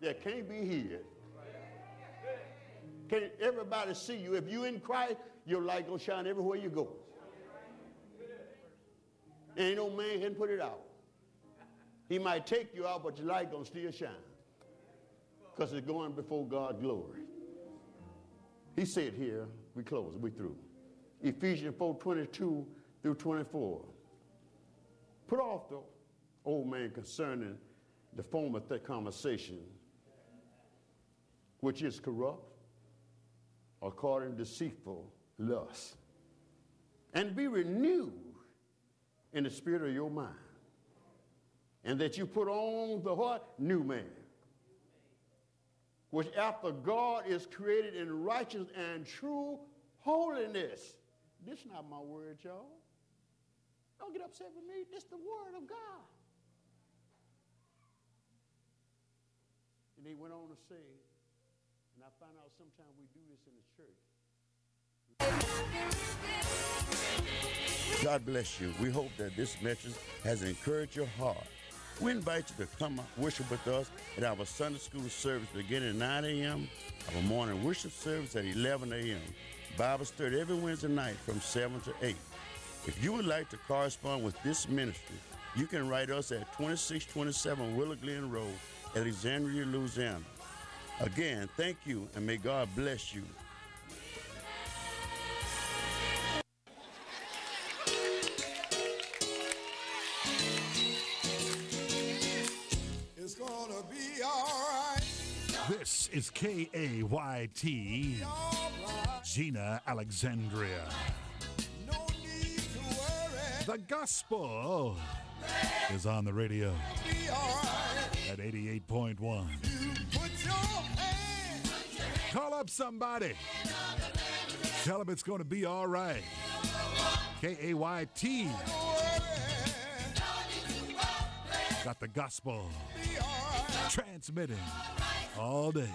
that can't be hid. Can't everybody see you? If you in Christ, your light gonna shine everywhere you go. Ain't no man can put it out. He might take you out, but your light gonna still shine. Because it's going before God's glory. He said here, we close, we through. Ephesians 4, 22 through 24. Put off the old man concerning the former th- conversation, which is corrupt, according to deceitful lust, and be renewed in the spirit of your mind, and that you put on the what? New man, which after God is created in righteousness and true holiness. This is not my word, y'all. Don't get upset with me. This is the word of God. And he went on to say, and I find out sometimes we do this in the church. God bless you. We hope that this message has encouraged your heart. We invite you to come worship with us at our Sunday school service beginning at 9 a.m., our morning worship service at 11 a.m., Bible study every Wednesday night from 7 to 8. If you would like to correspond with this ministry, you can write us at 2627 Willow Glen Road, Alexandria, Louisiana. Again, thank you and may God bless you. It's gonna be alright. This is K A Y T, Jena Alexandria. No need to worry. The gospel is on the radio at 88.1. Call up somebody. Tell them it's going to be all right. K A Y T got the gospel transmitting all day.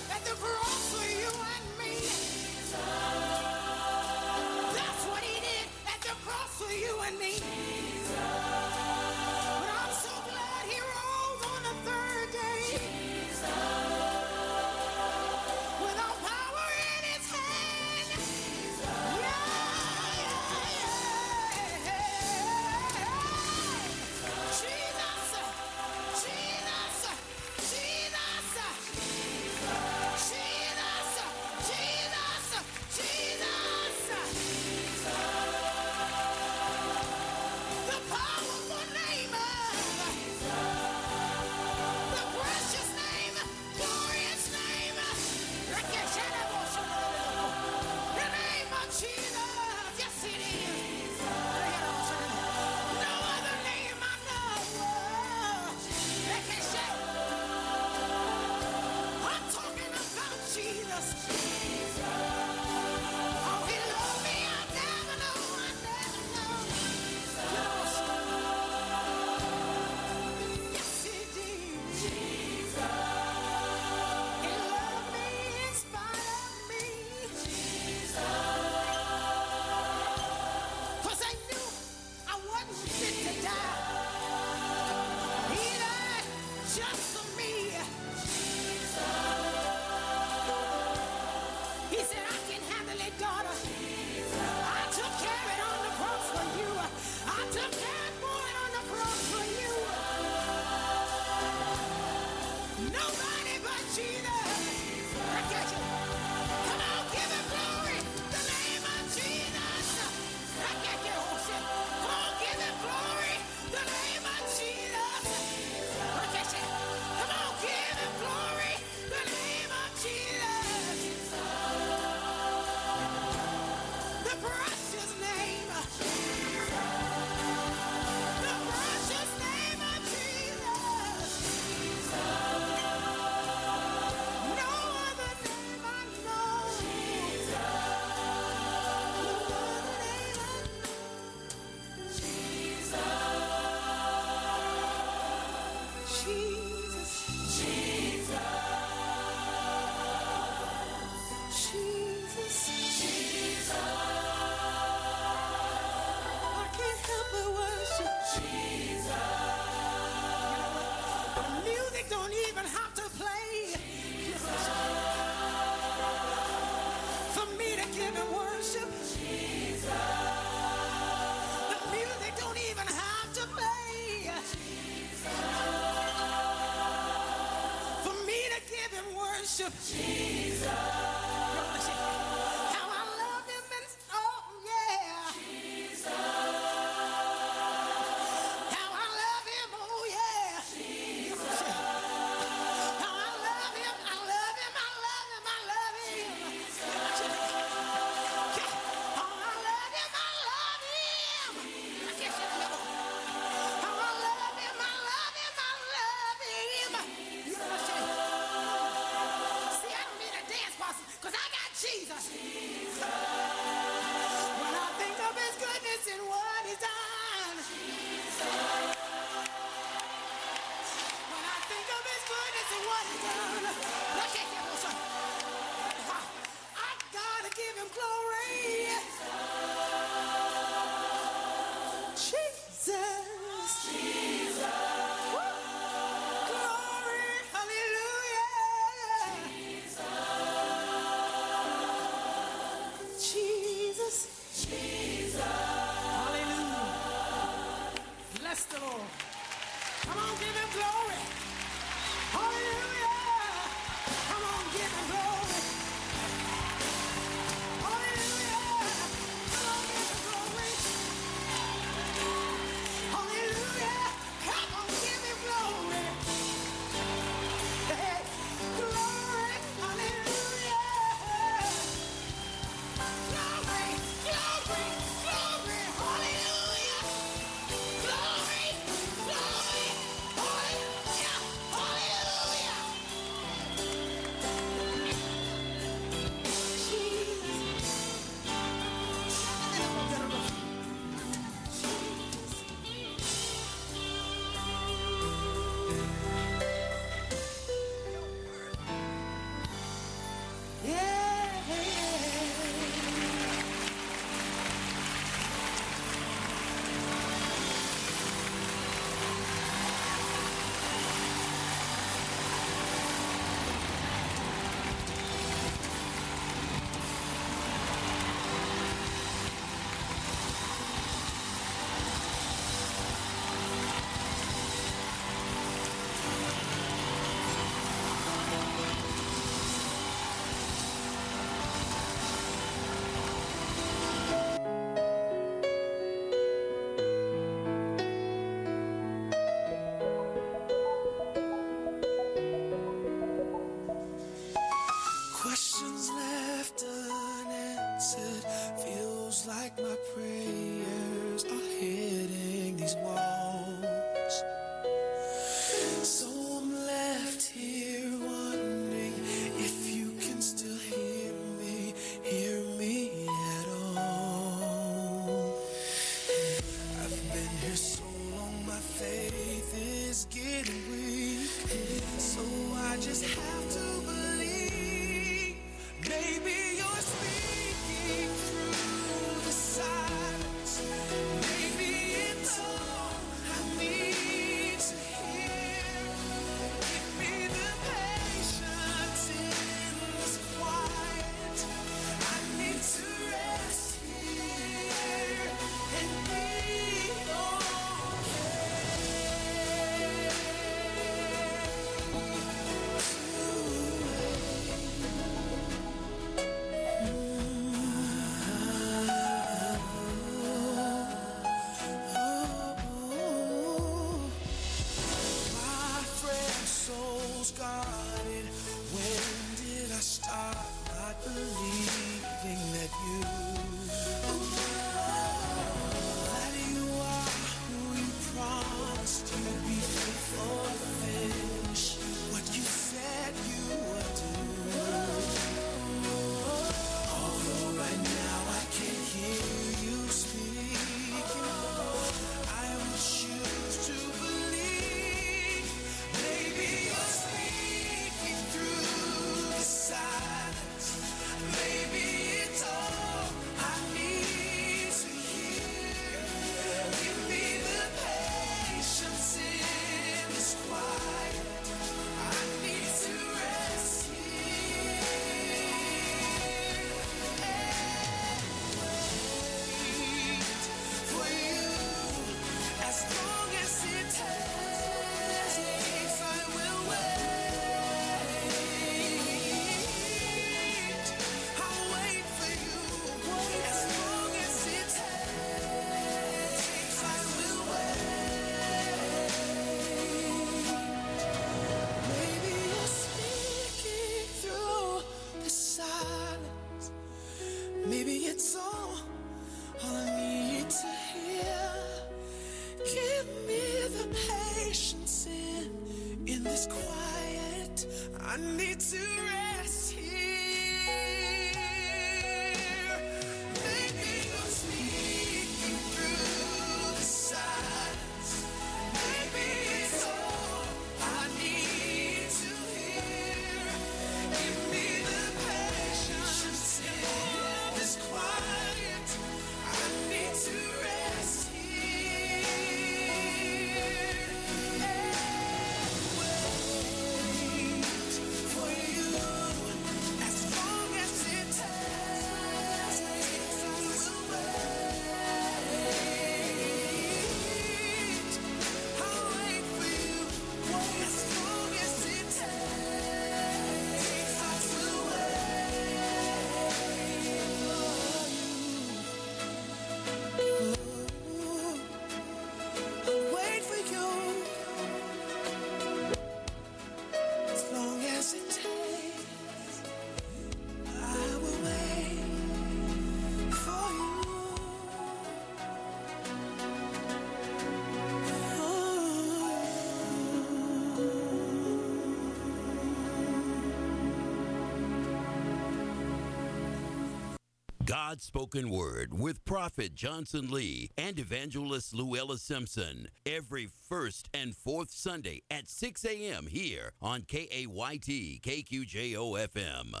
God's Spoken Word with Prophet Johnson Lee and Evangelist Luella Simpson every first and fourth Sunday at 6 a.m. here on KAYT KQJO FM.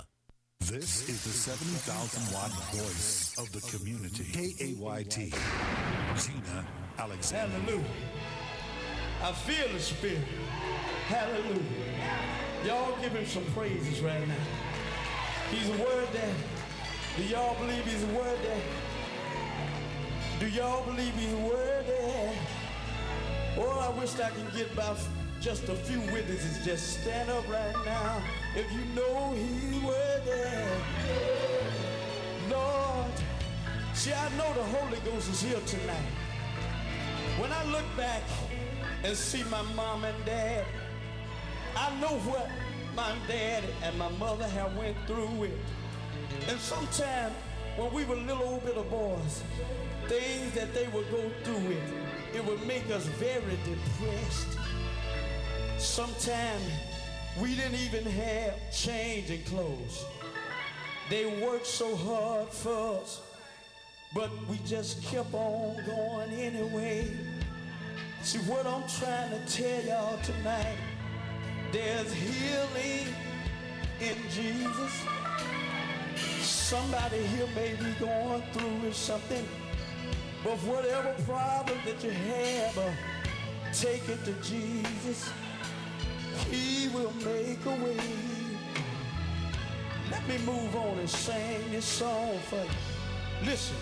This is the 70,000 watt voice of the community. KAYT. Jena Alexander. Hallelujah. I feel the spirit. Hallelujah. Y'all give him some praises right now. He's a word that. Do y'all believe he's worthy? Do y'all believe he's worthy? Oh, I wish I could get about just a few witnesses. Just stand up right now if you know he's worthy. Lord, see, I know the Holy Ghost is here tonight. When I look back and see my mom and dad, I know what my dad and my mother have went through with. And sometimes when we were little old bit of boys, things that they would go through with, it would make us very depressed. Sometimes we didn't even have change in clothes. They worked so hard for us, but we just kept on going anyway. See what I'm trying to tell y'all tonight. There's healing in Jesus. Somebody here may be going through something, but whatever problem that you have, uh, take it to Jesus. He will make a way. Let me move on and sing this song for you. Listen.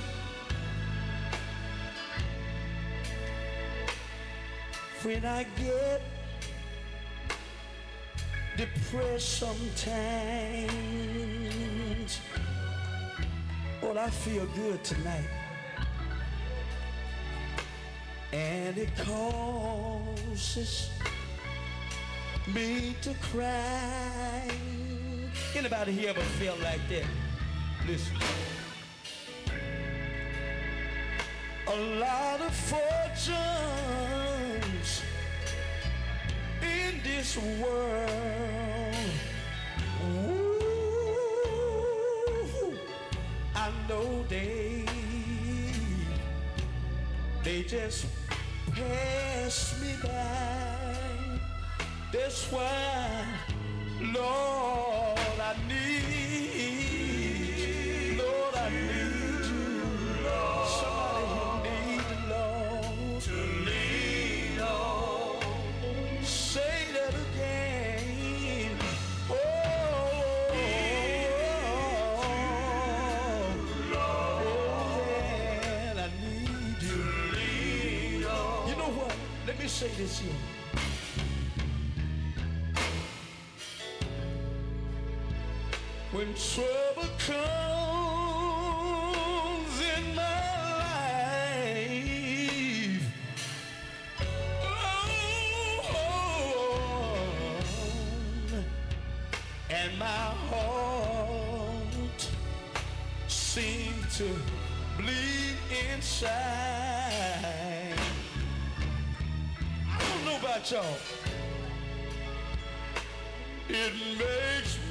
When I get depressed sometimes, well, I feel good tonight. And it causes me to cry. Anybody here ever feel like that? Listen. A lot of fortunes in this world. Know they they just pass me by. That's why, Lord, I need, say this here. When trouble comes in my life, oh, and my heart seems to bleed inside. About y'all. It makes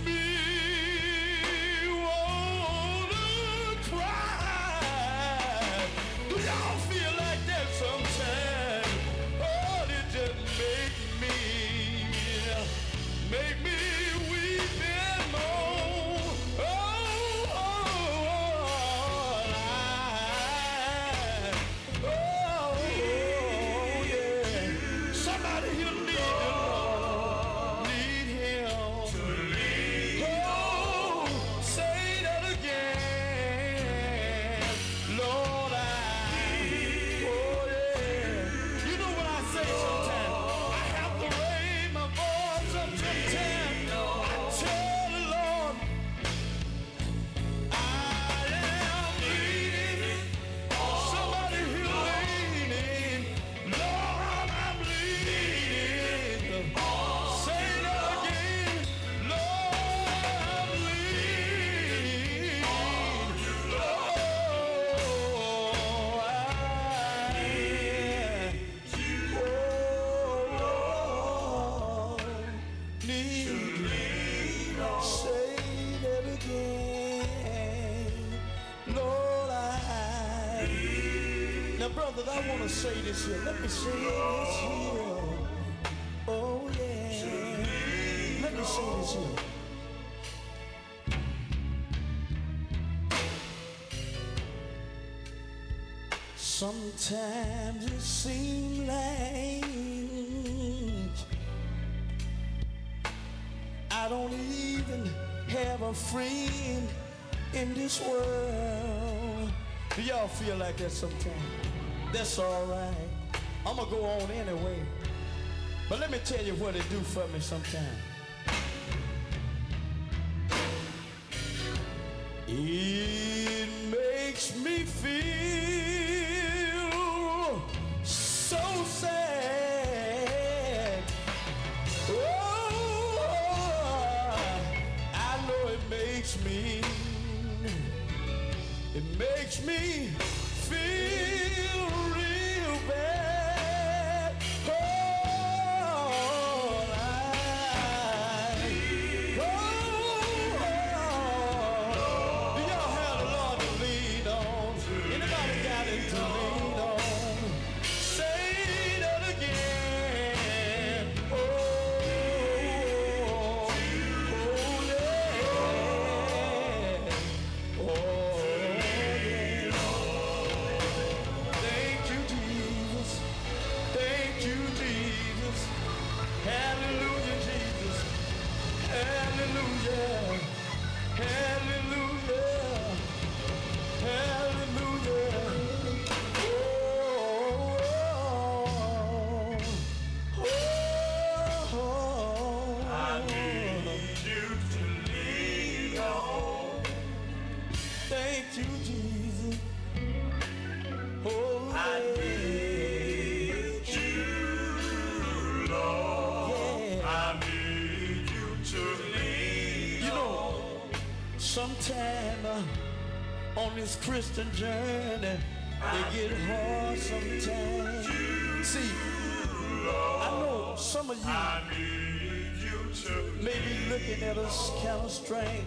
say this here. Let me say this here. Oh, yeah. Let me say this here. Sometimes it seems like I don't even have a friend in this world. Do y'all feel like that sometimes? That's all right. I'm gonna go on anyway. But let me tell you what it do for me sometimes. It makes me feel so sad. Oh, I know it makes me, it makes me Sometime uh, on this Christian journey, it get hard sometimes. See, I know some of you may be looking at us kind of strange.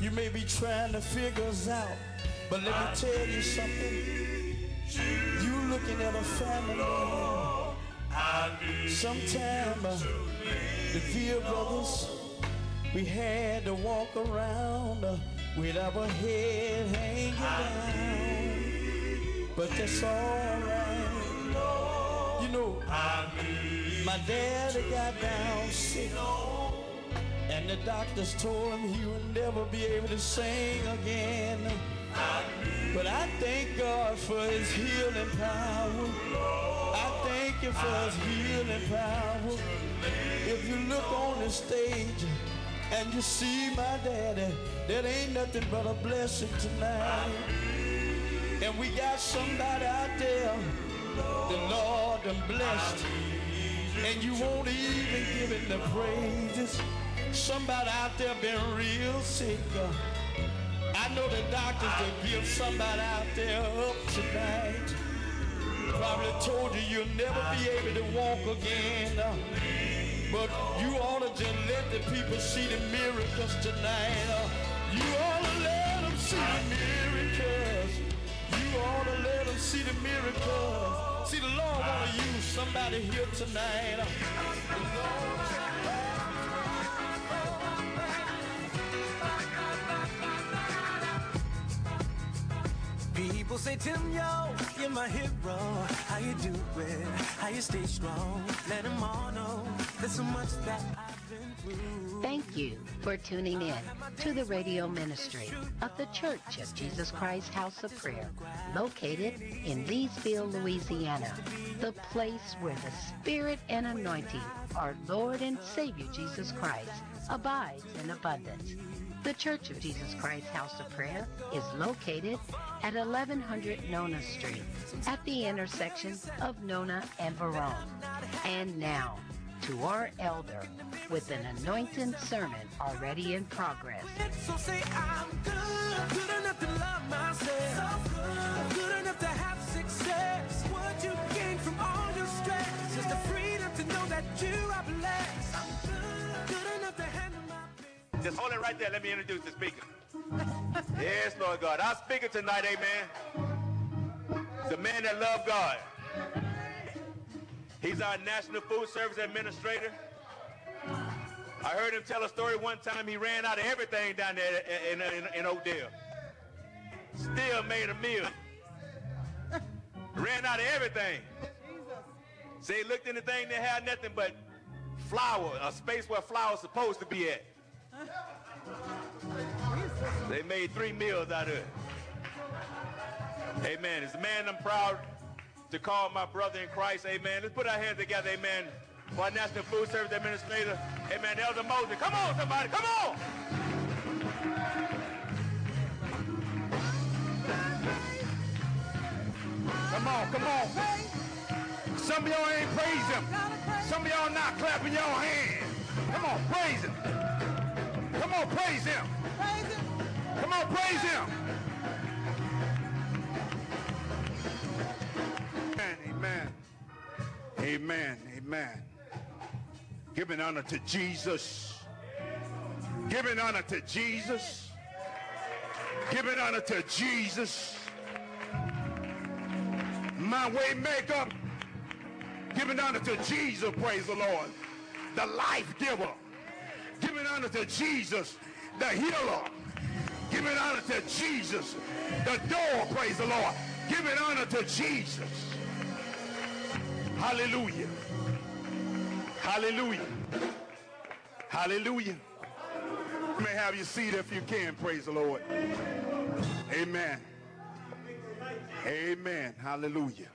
You may be trying to figure us out, but let me tell you something. You looking at a family. Sometime uh, the dear brothers, we had to walk around uh, with our head hanging down. But that's all right. You know, my daddy got down sick. And the doctors told him he would never be able to sing again. But I thank God for his healing power. I thank you for his healing power. If you look on the stage and you see my daddy, that ain't nothing but a blessing tonight. And we got somebody out there, the Lord done blessed. And you won't even give it the praises. Somebody out there been real sick. I know the doctors will give somebody out there up tonight. Probably told you you'll never be able to walk again. But you ought to just let the people see the miracles tonight. You ought to let them see the miracles. You ought to let them see the miracles. See, the Lord want to use somebody here tonight. People say, Tim, yo, you're my hero. How you do it? How you stay strong? Let them all know there's so much that I've been through. Thank you for tuning in to the radio ministry of the Church of Jesus Christ House of Prayer, located in Leesville, Louisiana, the place where the Spirit and anointing our Lord and Savior Jesus Christ abides in abundance. The Church of Jesus Christ House of Prayer is located at 1100 Nona Street at the intersection of Nona and Verone. And now, to our elder with an anointed sermon already in progress. So say I'm good, good enough to love myself, good, good enough to have success. What you gain from all your stress is the freedom to know that you are blessed. Just hold it right there. Let me introduce the speaker. yes, Lord God. Our speaker tonight, amen. The man that loved God. He's our National Food Service Administrator. I heard him tell a story one time. He ran out of everything down there in, in, in, Oakdale. Still made a meal. ran out of everything. So he looked in the thing, they had nothing but flour, a space where flour's supposed to be at. They made three meals out of it. Amen. As a man, I'm proud to call my brother in Christ. Amen. Let's put our hands together. Amen. For our National Food Service Administrator. Amen. Elder Moses. Come on, somebody. Come on. Come on, come on. Some of y'all ain't praise him. Some of y'all not clapping your hands. Come on, praise him. On, praise him. Come on, praise him. Amen. Amen. Amen. Amen. Giving honor to Jesus. Giving honor to Jesus. Giving honor to Jesus. My way maker. Giving honor to Jesus, praise the Lord. The life giver. Giving honor to Jesus, the healer. Give it honor to Jesus, the door, praise the Lord. Give it honor to Jesus. Hallelujah. Hallelujah. Hallelujah. You may have your seat if you can, praise the Lord. Amen. Amen. Hallelujah.